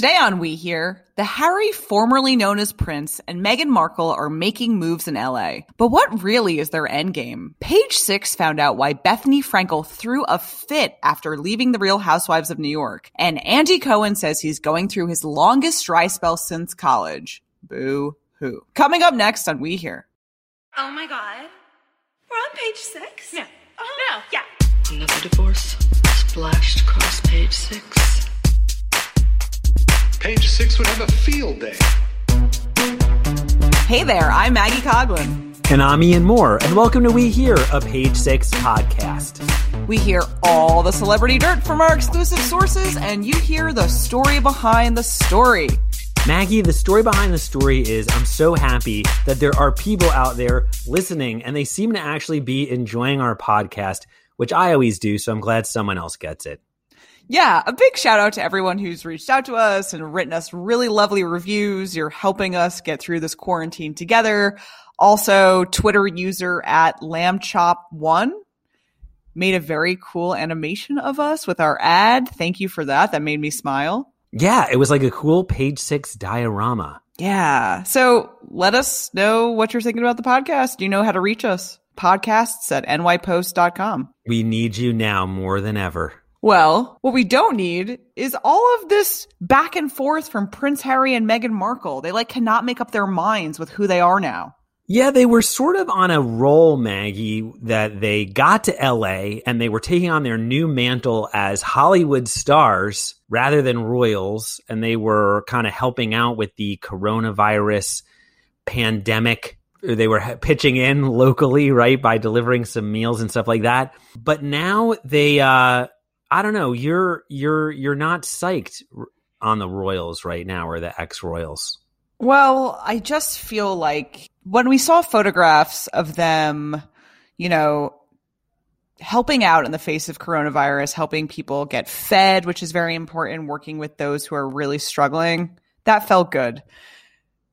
Today on We Hear, the Harry formerly known as Prince and Meghan Markle are making moves in LA. But what really is their endgame? Page Six found out why Bethenny Frankel threw a fit after leaving the Real Housewives of New York. And Andy Cohen says he's going through his longest dry spell since college. Boo hoo. Coming up next on We Hear. Oh my god. We're on page six? Yeah. Uh-huh. Oh, No. Yeah. Another divorce splashed across page six. Page six would have a field day. Hey there, I'm Maggie Coughlin. And I'm Ian Mohr, and welcome to We Hear, a Page Six podcast. We hear all the celebrity dirt from our exclusive sources, and you hear the story behind the story. Maggie, the story behind the story is I'm so happy that there are people out there listening, and they seem to actually be enjoying our podcast, which I always do, so I'm glad someone else gets it. Yeah, a big shout out to everyone who's reached out to us and written us really lovely reviews. You're helping us get through this quarantine together. Also, Twitter user at lambchop1 made a very cool animation of us with our ad. Thank you for that. That made me smile. Yeah, it was like a cool Page Six diorama. Yeah. So let us know what you're thinking about the podcast. You know how to reach us. Podcasts at nypost.com. We need you now more than ever. Well, what we don't need is all of this back and forth from Prince Harry and Meghan Markle. They like cannot make up their minds with who they are now. Yeah, they were sort of on a roll, Maggie, that they got to LA and they were taking on their new mantle as Hollywood stars rather than royals. And they were kind of helping out with the coronavirus pandemic. They were pitching in locally, right, by delivering some meals and stuff like that. But now they, uh, I don't know, you're, you're, you're not psyched on the royals right now or the ex royals. Well, I just feel like when we saw photographs of them, you know, helping out in the face of coronavirus, helping people get fed, which is very important, working with those who are really struggling, that felt good.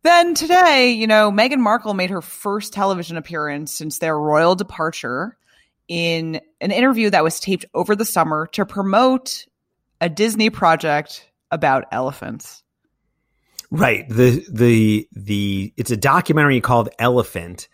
Then today, you know, Meghan Markle made her first television appearance since their royal departure in an interview that was taped over the summer to promote a Disney project about elephants. Right. The the the it's a documentary called Elephant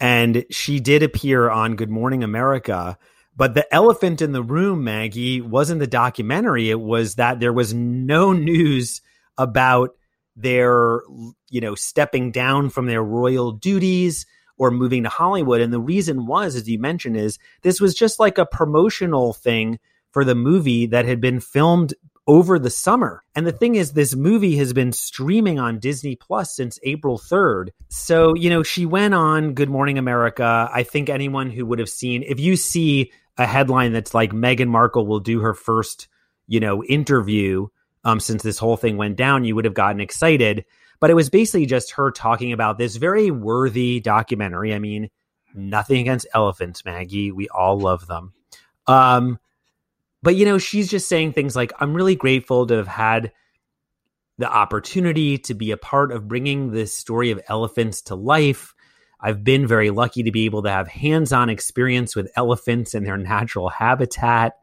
and she did appear on Good Morning America, but the elephant in the room, Maggie, wasn't the documentary. It was that there was no news about their you know stepping down from their royal duties or moving to Hollywood and the reason was as you mentioned is this was just like a promotional thing for the movie that had been filmed over the summer. And the thing is, this movie has been streaming on Disney Plus since April 3rd. So, you know, she went on Good Morning America. I think anyone who would have seen, if you see a headline that's like Meghan Markle will do her first, you know, interview um, since this whole thing went down, you would have gotten excited. But it was basically just her talking about this very worthy documentary. I mean, nothing against elephants, Maggie. We all love them. Um, but you know she's just saying things like i'm really grateful to have had the opportunity to be a part of bringing this story of elephants to life i've been very lucky to be able to have hands-on experience with elephants in their natural habitat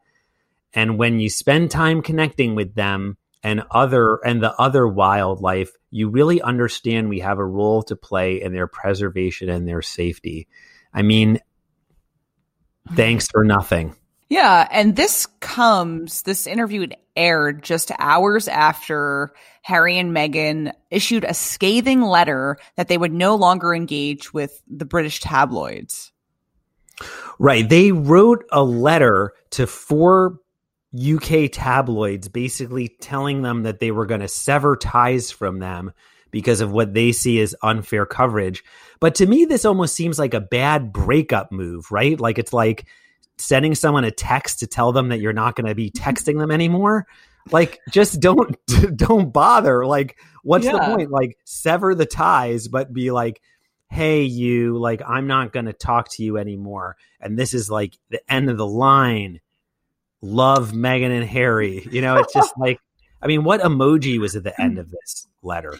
and when you spend time connecting with them and other and the other wildlife you really understand we have a role to play in their preservation and their safety i mean hmm. thanks for nothing yeah, and this comes, this interview aired just hours after Harry and Meghan issued a scathing letter that they would no longer engage with the British tabloids. Right. They wrote a letter to four UK tabloids basically telling them that they were going to sever ties from them because of what they see as unfair coverage. But to me, this almost seems like a bad breakup move, right? Like it's like, sending someone a text to tell them that you're not going to be mm-hmm. texting them anymore like just don't don't bother like what's yeah. the point like sever the ties but be like hey you like i'm not going to talk to you anymore and this is like the end of the line love Meghan and harry you know it's just like i mean what emoji was at the end of this letter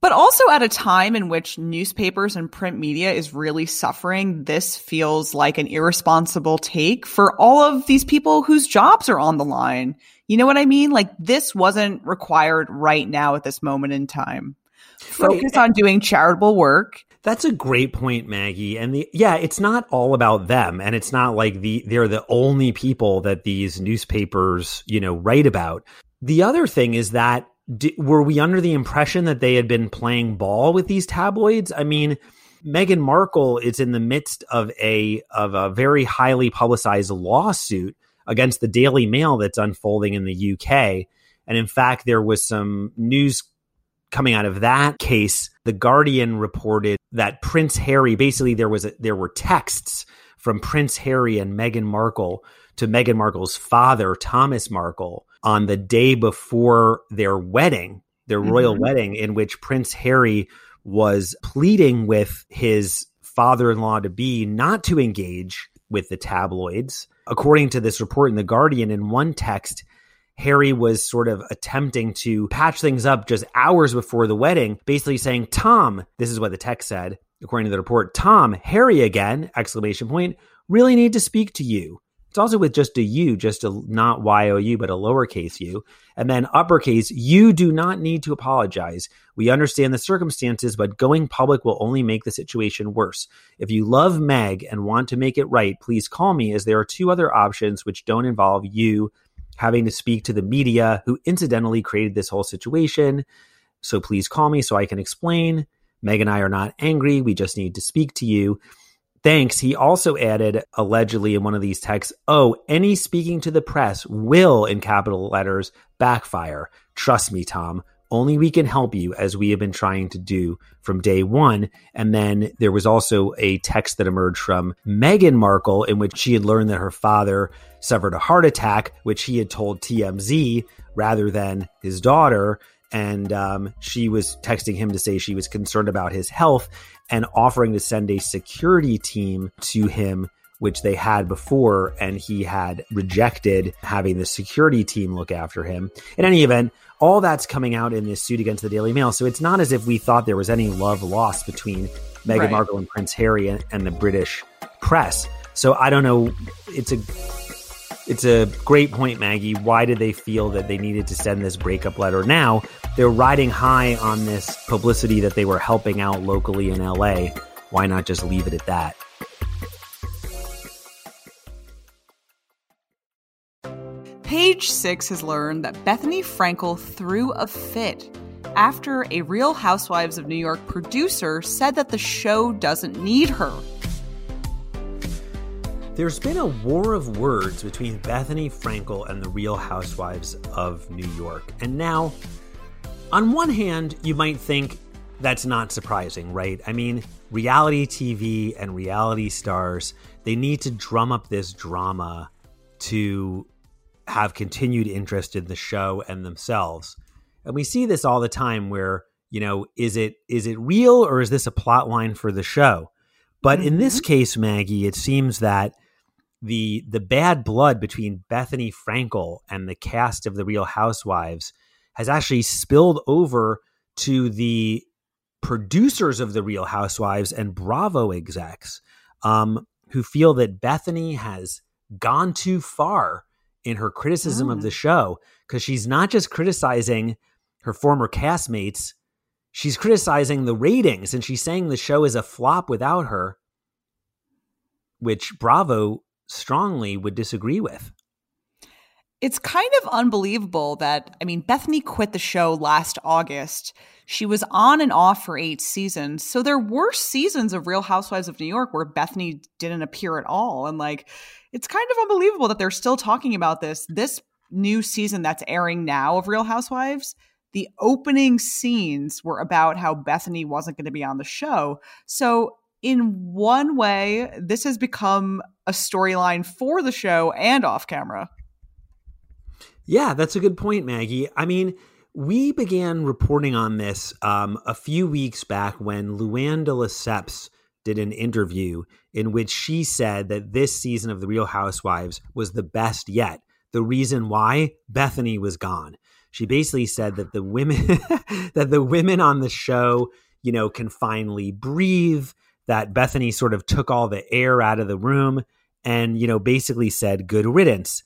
But also at a time in which newspapers and print media is really suffering, this feels like an irresponsible take for all of these people whose jobs are on the line. You know what I mean? Like this wasn't required right now at this moment in time. Focus on doing charitable work. That's a great point, Maggie. And the yeah, it's not all about them, and it's not like the they're the only people that these newspapers you know write about. The other thing is that were we under the impression that they had been playing ball with these tabloids? I mean, Meghan Markle is in the midst of a of a very highly publicized lawsuit against the Daily Mail that's unfolding in the UK. And in fact, there was some news coming out of that case. The Guardian reported that Prince Harry basically there was a, there were texts from Prince Harry and Meghan Markle to Meghan Markle's father, Thomas Markle, on the day before their wedding, their mm-hmm. royal wedding, in which Prince Harry was pleading with his father in law to be not to engage with the tabloids. According to this report in The Guardian, in one text, Harry was sort of attempting to patch things up just hours before the wedding, basically saying, Tom, this is what the text said, according to the report, Tom, Harry again, exclamation point, really need to speak to you. It's also with just a U, just a not Y O U, but a lowercase u. And then uppercase, you do not need to apologize. We understand the circumstances, but going public will only make the situation worse. If you love Meg and want to make it right, please call me, as there are two other options which don't involve you having to speak to the media who incidentally created this whole situation. So please call me so I can explain. Meg and I are not angry. We just need to speak to you. Thanks. He also added, allegedly in one of these texts, oh, any speaking to the press will, in capital letters, backfire. Trust me, Tom. Only we can help you as we have been trying to do from day one. And then there was also a text that emerged from Meghan Markle in which she had learned that her father suffered a heart attack, which he had told TMZ rather than his daughter. And um, she was texting him to say she was concerned about his health and offering to send a security team to him which they had before. And he had rejected having the security team look after him. In any event all that's coming out in this suit against the daily mail. So it's not as if we thought there was any love lost between meghan right. markle and prince harry and, and the british press. So i don't know. It's a it's a great point, Maggie. Why did they feel that they needed to send this breakup letter now? They're riding high on this publicity that they were helping out locally in LA. Why not just leave it at that? Page Six has learned that Bethenny Frankel threw a fit after a Real Housewives of New York producer said that the show doesn't need her. There's been a war of words between Bethenny Frankel and the Real Housewives of New York. And now, on one hand, you might think that's not surprising, right? I mean, reality TV and reality stars, they need to drum up this drama to have continued interest in the show and themselves. And we see this all the time where, you know, is it is it real or is this a plot line for the show? But mm-hmm. in this mm-hmm. case, Maggie, it seems that the the bad blood between Bethenny Frankel and the cast of the Real Housewives has actually spilled over to the producers of the Real Housewives and Bravo execs, um, who feel that Bethenny has gone too far in her criticism mm. of the show because she's not just criticizing her former castmates, she's criticizing the ratings and she's saying the show is a flop without her, which Bravo strongly would disagree with. It's kind of unbelievable that, I mean, Bethenny quit the show last August. She was on and off for eight seasons. So there were seasons of Real Housewives of New York where Bethenny didn't appear at all. And like, it's kind of unbelievable that they're still talking about this. This new season that's airing now of Real Housewives, the opening scenes were about how Bethenny wasn't going to be on the show. So in one way, this has become a storyline for the show and off camera. Yeah, that's a good point, Maggie. I mean, we began reporting on this um, a few weeks back when Luann de Lesseps did an interview in which she said that this season of The Real Housewives was the best yet. The reason why Bethenny was gone. She basically said that the women that the women on the show, you know, can finally breathe, that Bethenny sort of took all the air out of the room and, you know, basically said good riddance.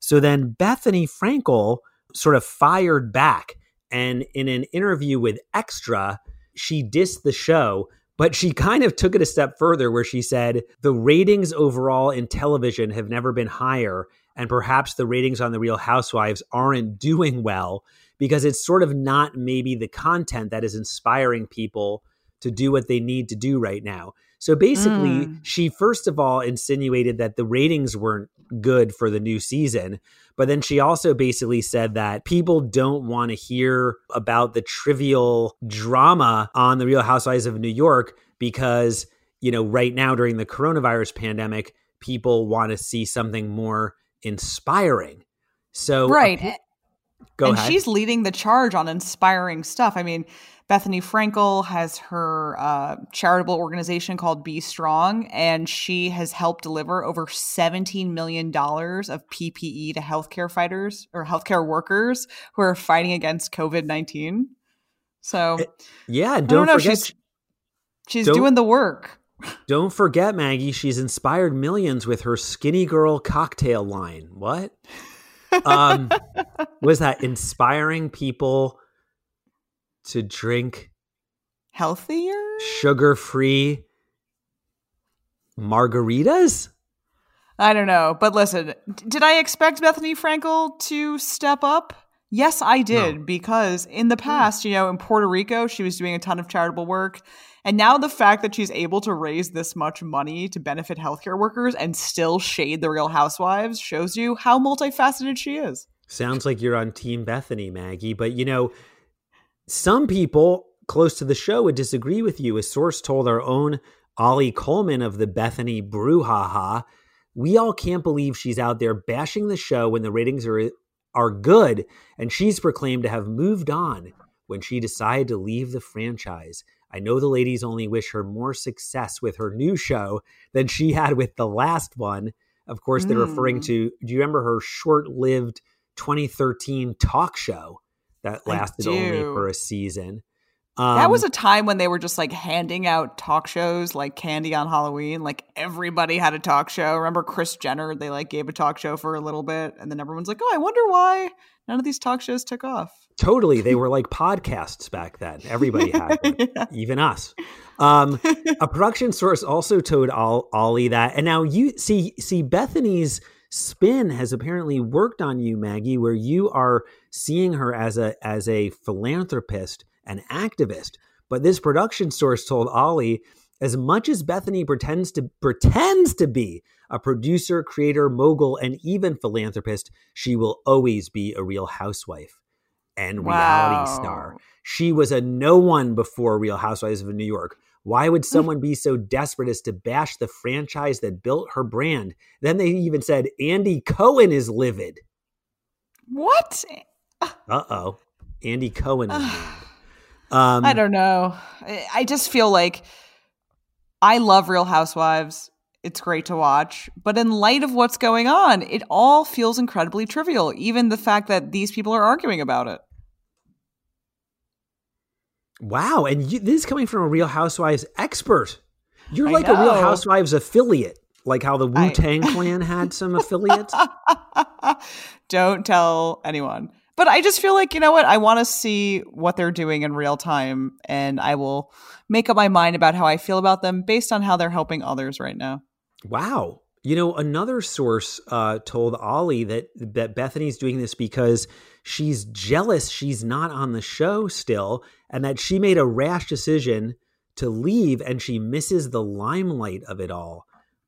So then Bethenny Frankel sort of fired back and in an interview with Extra, she dissed the show but she kind of took it a step further where she said the ratings overall in television have never been higher. And perhaps the ratings on The Real Housewives aren't doing well because it's sort of not maybe the content that is inspiring people to do what they need to do right now. So basically, mm. she first of all insinuated that the ratings weren't good for the new season. But then she also basically said that people don't want to hear about the trivial drama on the Real Housewives of New York because, you know, right now during the coronavirus pandemic, people want to see something more inspiring. So, right. Uh, go and ahead. she's leading the charge on inspiring stuff. I mean, Bethenny Frankel has her uh, charitable organization called BStrong, and she has helped deliver over $17 million of PPE to healthcare fighters or healthcare workers who are fighting against COVID 19. So, eh, yeah, don't, don't forget. She's, she's doing the work. Don't forget, Maggie, she's inspired millions with her skinny girl cocktail line. What? Um, was that inspiring people to drink healthier, sugar free margaritas? I don't know. But listen, did I expect Bethenny Frankel to step up? Yes, I did, no. because in the hmm. past, you know, in Puerto Rico, she was doing a ton of charitable work. And now the fact that she's able to raise this much money to benefit healthcare workers and still shade the real housewives shows you how multifaceted she is. Sounds like you're on Team Bethenny, Maggie. But, you know, some people close to the show would disagree with you. A source told our own Oli Coleman of the Bethenny Brouhaha, we all can't believe she's out there bashing the show when the ratings are are good, and she's proclaimed to have moved on when she decided to leave the franchise. I know the ladies only wish her more success with her new show than she had with the last one. Of course, they're mm. referring hmm. to. Do you remember her short-lived 2013 talk show? That lasted only for a season. Um, that was um, a time when they were just like handing out talk shows like candy on Halloween. Like everybody had a talk show. Remember Kris Jenner? They like gave a talk show for a little bit, and then everyone's like, "Oh, I wonder why none of these talk shows took off." Totally, they were like podcasts back then. Everybody had them, yeah. even us. Um, a production source also told Oli that, and now you see see Bethenny's spin has apparently worked on you, Maggie, where you are seeing her as a as a philanthropist and activist. But this production source told Oli, as much as Bethenny pretends to pretends to be a producer, creator, mogul, and even philanthropist, she will always be a real housewife and reality wow. star. She was a no one before Real Housewives of New York. Why would someone be so desperate as to bash the franchise that built her brand? Then they even said Andy Cohen is livid. What? Uh oh. Andy Cohen. um, I don't know. I just feel like I love Real Housewives. It's great to watch. But in light of what's going on, it all feels incredibly trivial, even the fact that these people are arguing about it. Wow. And you, this is coming from a Real Housewives expert. You're I like know. a Real Housewives affiliate, like how the Wu Tang Clan had some affiliates. Don't tell anyone. But I just feel like, you know what? I want to see what they're doing in real time, and I will make up my mind about how I feel about them based on how they're helping others right now. Wow. You know, another source uh, told Oli that that Bethenny's doing this because she's jealous she's not on the show still, and that she made a rash decision to leave, and she misses the limelight of it all.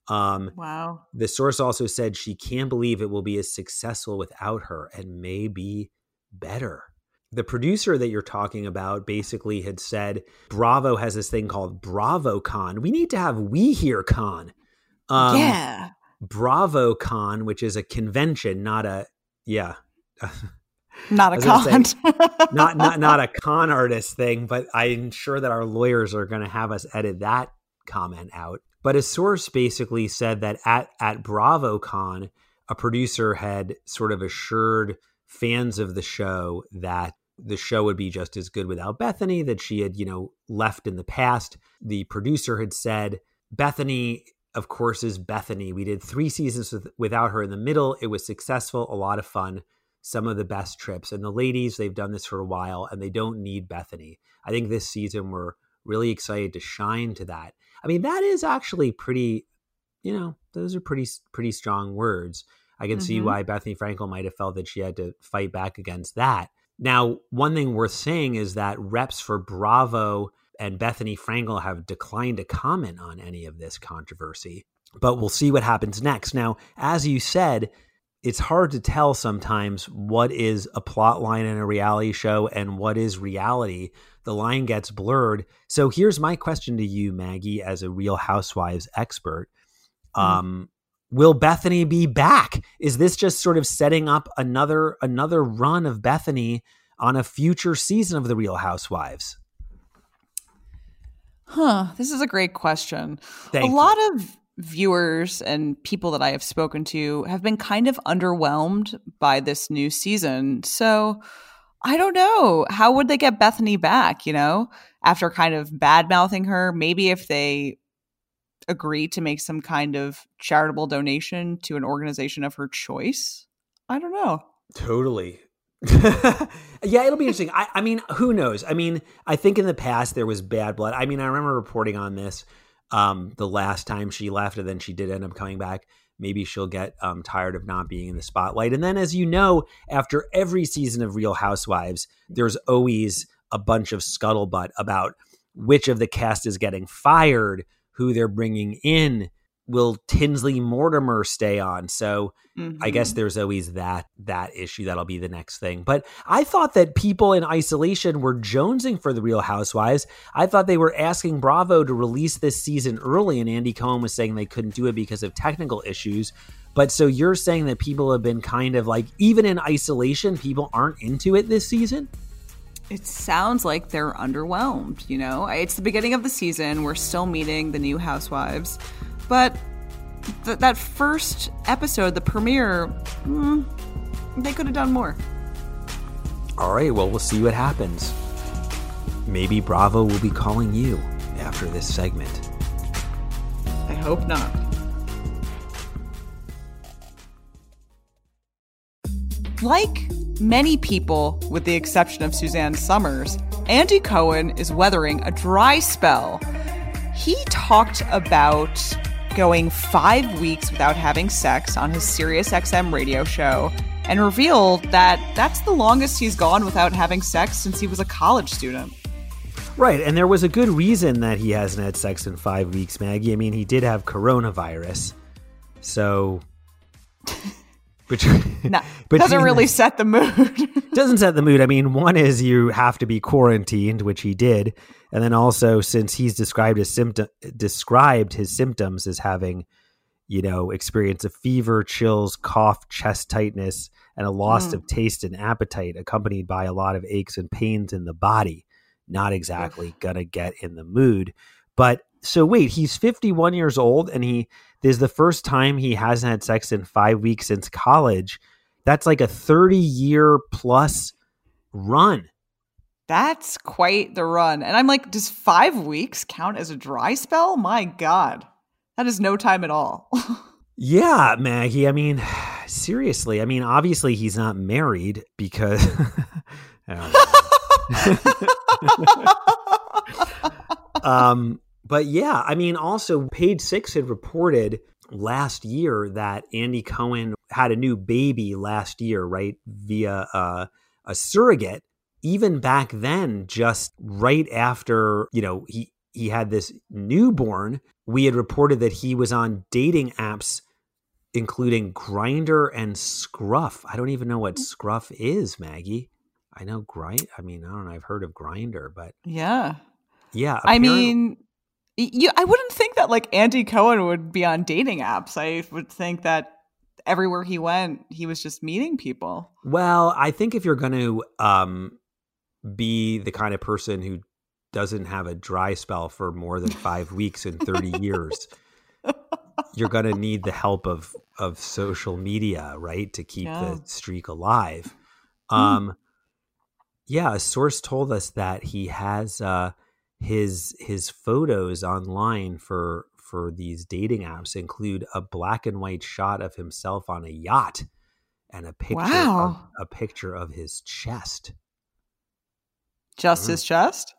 Um, wow. The source also said she can't believe it will be as successful without her, and may be better. The producer that you're talking about basically had said Bravo has this thing called BravoCon. We need to have We Hear Con. Um, yeah. BravoCon, which is a convention, not a yeah. Not a con. Say, not not not a con artist thing, but I'm sure that our lawyers are going to have us edit that comment out. But a source basically said that at at BravoCon, a producer had sort of assured fans of the show that the show would be just as good without Bethenny, that she had, you know, left in the past. The producer had said, Bethenny, of course, is Bethenny. We did three seasons with, without her in the middle. It was successful, a lot of fun, some of the best trips. And the ladies, they've done this for a while and they don't need Bethenny. I think this season we're really excited to shine to that. I mean, that is actually pretty, you know, those are pretty, pretty strong words. I can mm-hmm. see why Bethenny Frankel might have felt that she had to fight back against that. Now, one thing worth saying is that reps for Bravo and Bethenny Frankel have declined to comment on any of this controversy, but we'll see what happens next. Now, as you said, it's hard to tell sometimes what is a plot line in a reality show and what is reality. The line gets blurred. So here's my question to you, Maggie, as a Real Housewives expert. Mm-hmm. Um, will Bethenny be back? Is this just sort of setting up another another run of Bethenny on a future season of The Real Housewives? Huh, this is a great question. Thank a you. lot of viewers and people that I have spoken to have been kind of underwhelmed by this new season. So, I don't know. How would they get Bethenny back, you know, after kind of bad mouthing her? Maybe if they agree to make some kind of charitable donation to an organization of her choice. I don't know. Totally. yeah, it'll be interesting. I, I, mean, who knows? I mean, I think in the past there was bad blood. I mean, I remember reporting on this um, the last time she left, and then she did end up coming back. Maybe she'll get um, tired of not being in the spotlight. And then, as you know, after every season of Real Housewives, there's always a bunch of scuttlebutt about which of the cast is getting fired, who they're bringing in. Will Tinsley Mortimer stay on? So mm-hmm. I guess there's always that that issue that'll be the next thing. But I thought that people in isolation were jonesing for the Real Housewives. I thought they were asking Bravo to release this season early, and Andy Cohen was saying they couldn't do it because of technical issues. But so you're saying that people have been kind of like, even in isolation, people aren't into it this season? It sounds like they're underwhelmed, you know? It's the beginning of the season. We're still meeting the new housewives. But th- that first episode, the premiere, mm, they could have done more. All right, well, we'll see what happens. Maybe Bravo will be calling you after this segment. I hope not. Like many people, with the exception of Suzanne Somers, Andy Cohen is weathering a dry spell. He talked about going five weeks without having sex on his SiriusXM radio show and revealed that that's the longest he's gone without having sex since he was a college student. Right, and there was a good reason that he hasn't had sex in five weeks, Maggie. I mean, he did have coronavirus, so between, no, doesn't really set the mood. doesn't set the mood. I mean, one is you have to be quarantined, which he did, and then also since he's described his symptom described his symptoms as having, you know, experience of fever, chills, cough, chest tightness, and a loss mm. of taste and appetite, accompanied by a lot of aches and pains in the body. Not exactly gonna get in the mood, but so wait, he's 51 years old and he this is the first time he hasn't had sex in 5 weeks since college. That's like a 30 year plus run. That's quite the run. And I'm like, does 5 weeks count as a dry spell? My god. That is no time at all. yeah, Maggie. I mean, seriously. I mean, obviously he's not married because um but yeah, I mean, also, Page Six had reported last year that Andy Cohen had a new baby last year, right, via uh, a surrogate. Even back then, just right after you know he he had this newborn, we had reported that he was on dating apps, including Grindr and Scruff. I don't even know what Scruff is, Maggie. I know Grind. I mean, I don't know. I've heard of Grindr, but yeah, yeah. I mean, you, I wouldn't think that like Andy Cohen would be on dating apps. I would think that everywhere he went, he was just meeting people. Well, I think if you're going to um, be the kind of person who doesn't have a dry spell for more than five weeks in 30 years, you're going to need the help of of social media, right, to keep yeah. the streak alive. Um, yeah, a source told us that he has uh, his his photos online for for these dating apps include a black and white shot of himself on a yacht and a picture Wow. of, a picture of his chest. Just Mm. his chest?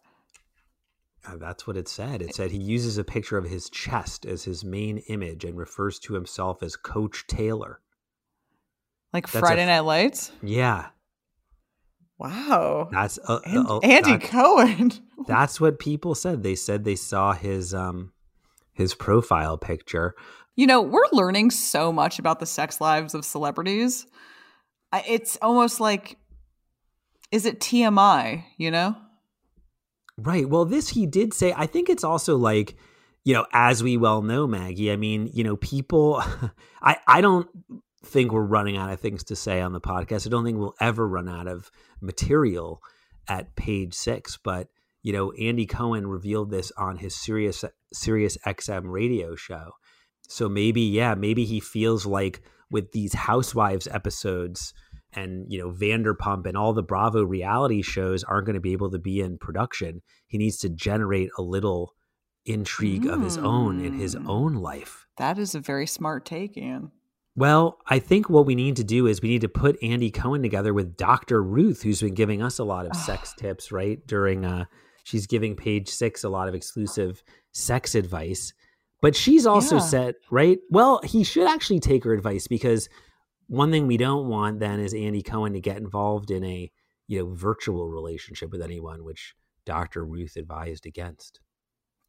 Uh, that's what it said. It said he uses a picture of his chest as his main image and refers to himself as Coach Taylor. Like That's a- Friday Night Lights? Yeah, Wow. that's uh, And, uh, Andy that- Cohen. That's what people said. They said they saw his um his profile picture. You know, we're learning so much about the sex lives of celebrities. It's almost like, is it TMI, you know? Right. Well, this he did say. I think it's also like, you know, as we well know, Maggie. I mean, you know, people. I I don't think we're running out of things to say on the podcast. I don't think we'll ever run out of material at page six. But you know, Andy Cohen revealed this on his Sirius Sirius XM radio show. So maybe, yeah, maybe he feels like with these Housewives episodes and you know Vanderpump and all the Bravo reality shows aren't going to be able to be in production. He needs to generate a little intrigue of his own in his Mm. own life. That is a very smart take, Ian. Well, I think what we need to do is we need to put Andy Cohen together with Dr. Ruth, who's been giving us a lot of sex tips, right? During uh she's giving page six a lot of exclusive sex advice. But she's also Yeah. said, right? Well, he should actually take her advice because one thing we don't want then is Andy Cohen to get involved in a you know virtual relationship with anyone, which Dr. Ruth advised against.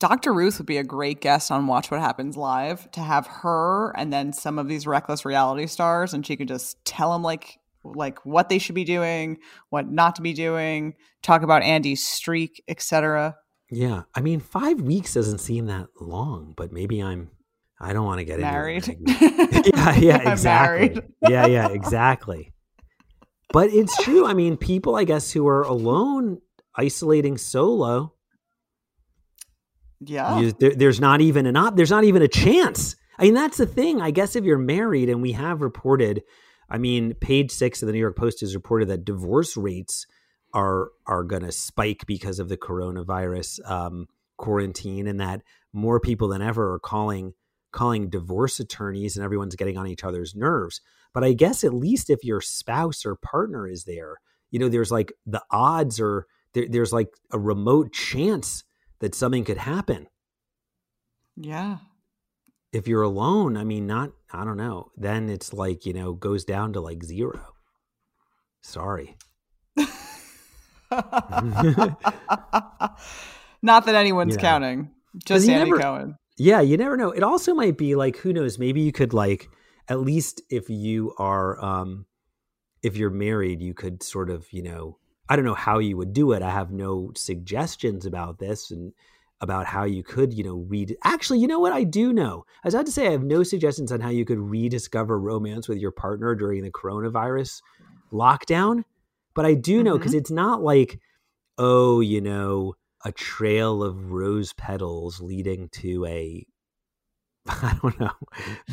Dr. Ruth would be a great guest on Watch What Happens Live to have her and then some of these reckless reality stars, and she could just tell them like like what they should be doing, what not to be doing, talk about Andy's streak, etc. Yeah, I mean, five weeks doesn't seem that long, but maybe I'm. I don't want to get Married. into it. yeah, yeah, exactly. married. yeah, yeah, exactly. But it's true. I mean, people, I guess, who are alone, isolating solo, Yeah. you, there, there's not even an op. There's not even a chance. I mean, that's the thing. I guess if you're married, and we have reported, I mean, page six of the New York Post has reported that divorce rates are are going to spike because of the coronavirus um, quarantine, and that more people than ever are calling calling divorce attorneys, and everyone's getting on each other's nerves. But I guess at least if your spouse or partner is there, you know, there's like the odds are there, there's like a remote chance that something could happen yeah. if you're alone, I mean, not, I don't know. Then it's like, you know, goes down to like zero. Sorry. Not that anyone's know. counting. Just Andy never- Cohen. Yeah, you never know. It also might be like, who knows? Maybe you could like, at least if you are, um, if you're married, you could sort of, you know, I don't know how you would do it. I have no suggestions about this and about how you could, you know, read. Actually, you know what? I do know. I was about to say I have no suggestions on how you could rediscover romance with your partner during the coronavirus lockdown, but I do know because mm-hmm. it's not like, oh, you know, a trail of rose petals leading to a I don't know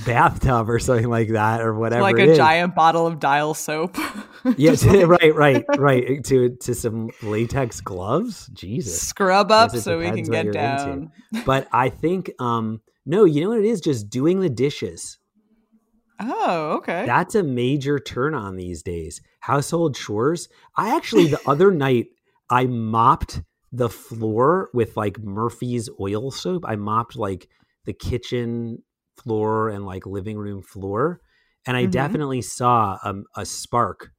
bathtub or something like that or whatever. like a giant bottle of dial soap. Yes, Just, right, right, right. To to some latex gloves. Jesus. Scrub up so we can get down. into. But I think um no, you know what it is? Just doing the dishes. Oh, okay. That's a major turn on these days. Household chores. I actually the other night I mopped the floor with like Murphy's oil soap. I mopped like the kitchen floor and like living room floor. And I Mhm. definitely saw um, a spark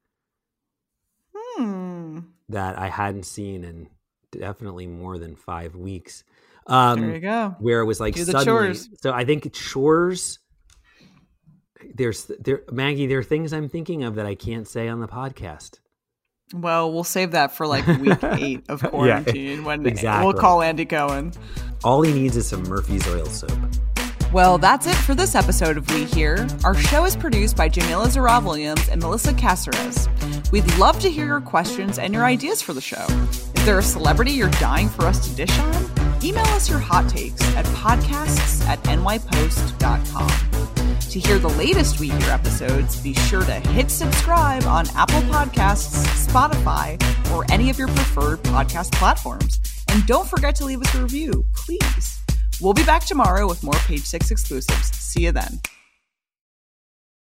Hmm. that I hadn't seen in definitely more than five weeks. there you Um, go. where it was like Do suddenly. So I think chores. There's there Maggie. There are things I'm thinking of that I can't say on the podcast. Well, we'll save that for like week eight of quarantine when exactly. we'll call Andy Cohen. All he needs is some Murphy's oil soap. Well, that's it for this episode of We Hear. Our show is produced by Jamila Zarab Williams and Melissa Caceres. We'd love to hear your questions and your ideas for the show. Is there a celebrity you're dying for us to dish on? Email us your hot takes at podcasts at nypost.com. To hear the latest We Hear episodes, be sure to hit subscribe on Apple Podcasts, Spotify, or any of your preferred podcast platforms. And don't forget to leave us a review, please. We'll be back tomorrow with more Page Six exclusives. See you then.